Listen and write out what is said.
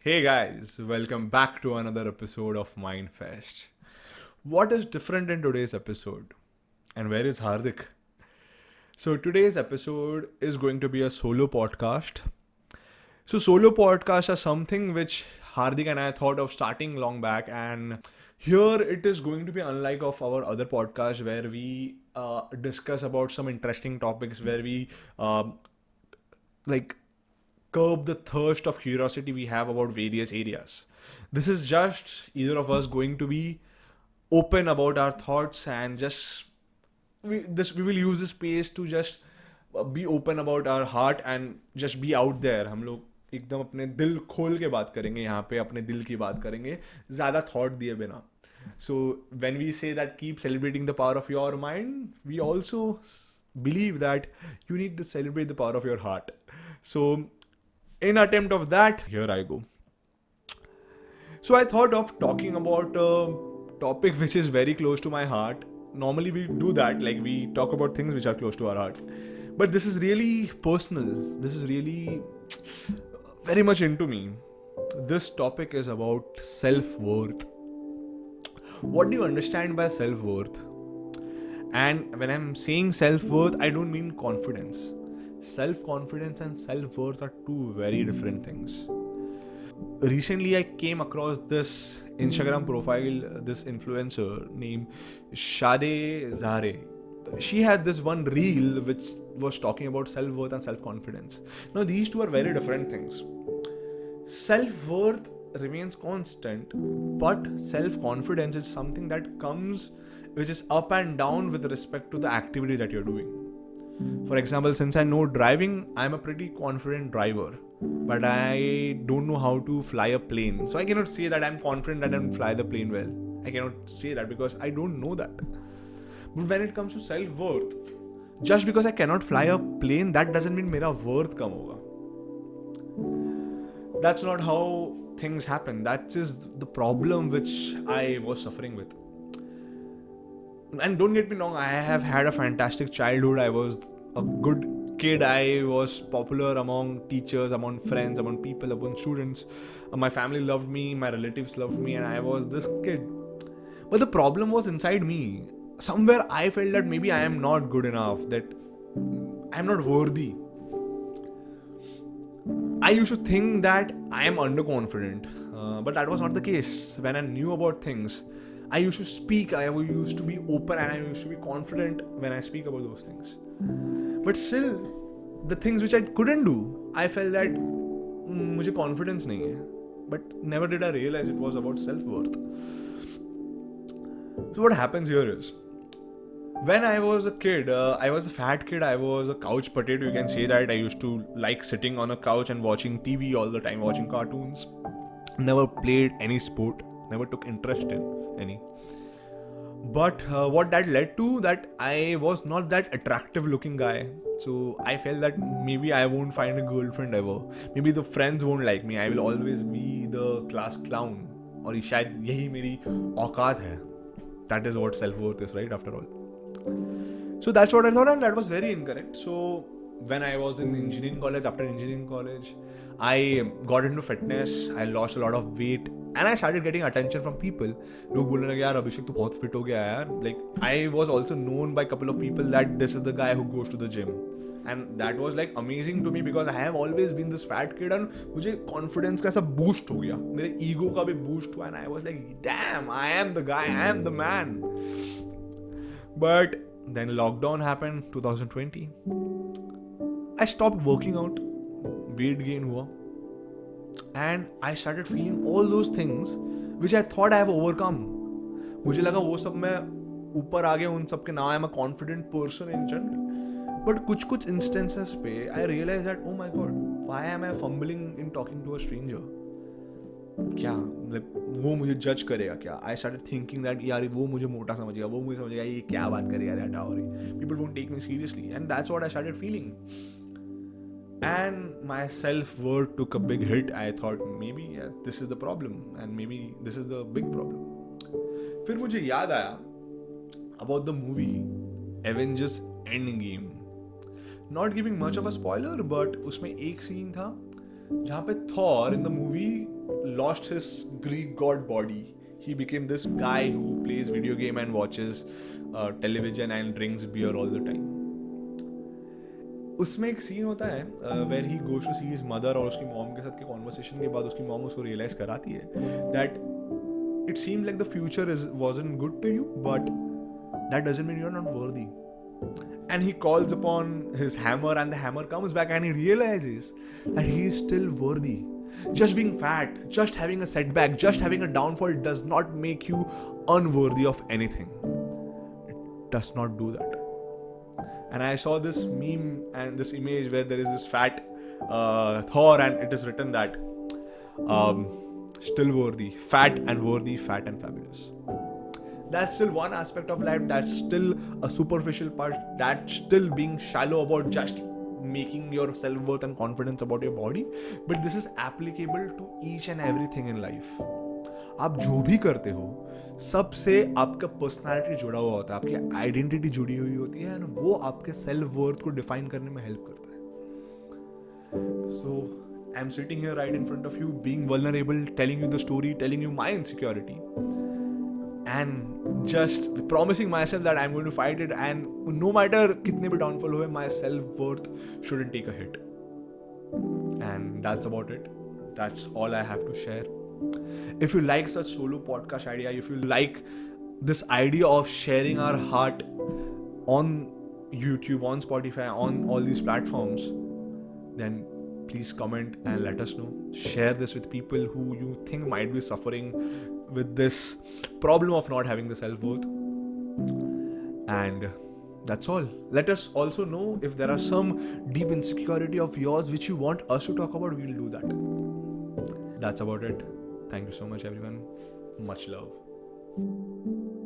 Hey guys, welcome back to another episode of Mindfest. What is different in today's episode? And where is Hardik? So, today's episode is going to be a solo podcast. So, solo podcasts are something which Hardik and I thought of starting long back, and here it is going to be unlike of our other podcasts where we uh, discuss about some interesting topics where we um, like curb the thirst of curiosity we have about various areas. This is just either of us going to be open about our thoughts and just we this we will use this space to just uh, be open about our heart and just be out there हम लोग एकदम अपने दिल खोल के बात करेंगे, यहाँ पे अपने दिल की बात करेंगे, ज़्यादा थॉट दिए बिना। So when we say that keep celebrating the power of your mind we also believe that you need to celebrate the power of your heart so in attempt of that your I go so I thought of talking about topic which is very close to my heart normally we do that like we talk about things which are close to our heart but this is really personal this is really very much into me. This topic is about self-worth. What do you understand by self-worth? And when i'm saying self-worth i don't mean confidence. Self-confidence and self-worth are two very different things. Recently i came across this instagram profile this influencer named Shade Zahrai she had this one reel which was talking about self-worth and self-confidence now these two are very different things self worth remains constant, but self confidence is something that comes which is up and down with respect to the activity that you're doing. For example, since I know driving, I'm a pretty confident driver, but I don't know how to fly a plane. So I cannot say that I'm confident that I can fly the plane well. I cannot say that because I don't know that. But when it comes to self worth, just because I cannot fly a plane, that doesn't mean मेरा worth कम होगा that's not how things happen that is the problem which i was suffering with and don't get me wrong i have had a fantastic childhood i was a good kid i was popular among teachers among friends among people among students Uh, my family loved me my relatives loved me and i was this kid but the problem was inside me somewhere i felt that maybe i am not good enough that i'm not worthy I used to think that I am underconfident, uh, but that was not the case. When I knew about things, I used to speak, I used to be open, and I used to be confident when I speak about those things. But still, the things which I couldn't do, I felt that "Hmm, मुझे confidence नहीं है. But never did I realize it was about self worth. So what happens here is when I was a kid, uh, I was a fat kid. I was a couch potato. You can say that. I used to like sitting on a couch and watching TV all the time, watching cartoons. Never played any sport. Never took interest in any. But uh, what that led to that I was not that attractive looking guy. So I felt that maybe I won't find a girlfriend ever. Maybe the friends won't like me. I will always be the class clown. और ये शायद यही मेरी औकात है. That is what self worth is, right? After all. So that's what I thought, and that was very incorrect. So when I was in engineering college, after engineering college, I got into fitness. I lost a lot of weight, and I started getting attention from people. लोग बोलने लगे यार अभिषेक तू बहुत fit हो गया यार like I was also known by couple of people that this is the guy who goes to the gym and that was like amazing to me because I have always been this fat kid and मुझे confidence का सब boost हो गया मेरे ego का भी boost हुआ and I was like damn I am the guy I am the man but then lockdown happened 2020 i stopped working out weight gain hua and i started feeling all those things which i thought i have overcome मुझे लगा वो सब मैं ऊपर आ गया उन सब के now I am a confident person in general but कुछ कुछ इंस्टेंसेस पे I realise that oh my God why am I fumbling in talking to a stranger क्या मतलब वो मुझे जज करेगा क्या? आई स्टार्टेड थिंकिंग दैट यार वो मुझे मोटा समझेगा वो मुझे समझेगा ये क्या बात करेगा यार हटा रही people won't take me seriously and that's what I started feeling and my self-worth took a big hit. I thought maybe yeah, this is the problem and maybe this is the big problem. फिर मुझे याद आया about the movie Avengers Endgame. Not giving much of a spoiler but उसमें एक scene था। जहाँ पे Thor in the movie lost his Greek god body became this guy who plays video game and watches uh, television and drinks beer all the time. उसमें एक scene होता है where he goes to see his mother और उसकी mom के साथ के conversation के बाद उसकी मॉम उसको रियलाइज़ कराती है that it seem like the future is was in good to you but that doesn't mean you are not worthy and he calls upon his hammer and the hammer comes back and he realizes that he is still worthy. Just being fat just having a setback just having a downfall does not make you unworthy of anything. It does not do that. And I saw this meme and this image where there is this fat uh, Thor, and it is written that um, still worthy, fat and worthy, fat and fabulous. That's still one aspect of life. That's still a superficial part. That's still being shallow about just making your self worth and confidence about your body. But this is applicable to each and everything in life. आप जो भी करते हो सबसे आपका personality जुड़ा हुआ होता है आपकी आइडेंटिटी जुड़ी हुई होती है एंड वो आपके सेल्फ वर्थ को डिफाइन करने में हेल्प करता है so I am sitting here right in front of you being vulnerable telling you the story telling you my insecurity and just promising myself that I'm going to fight it and no matter kitne bhi downfall my self-worth shouldn't take a hit. And that's about it. That's all I have to share. If you like such solo podcast idea, if you like this idea of sharing our heart on YouTube, on Spotify, on all these platforms, then please comment and let us know. Share this with people who you think might be suffering with this problem of not having the self-worth and that's all let us also know if there are some deep insecurity of yours which you want us to talk about we'll do that that's about it Thank you so much, everyone. Much love.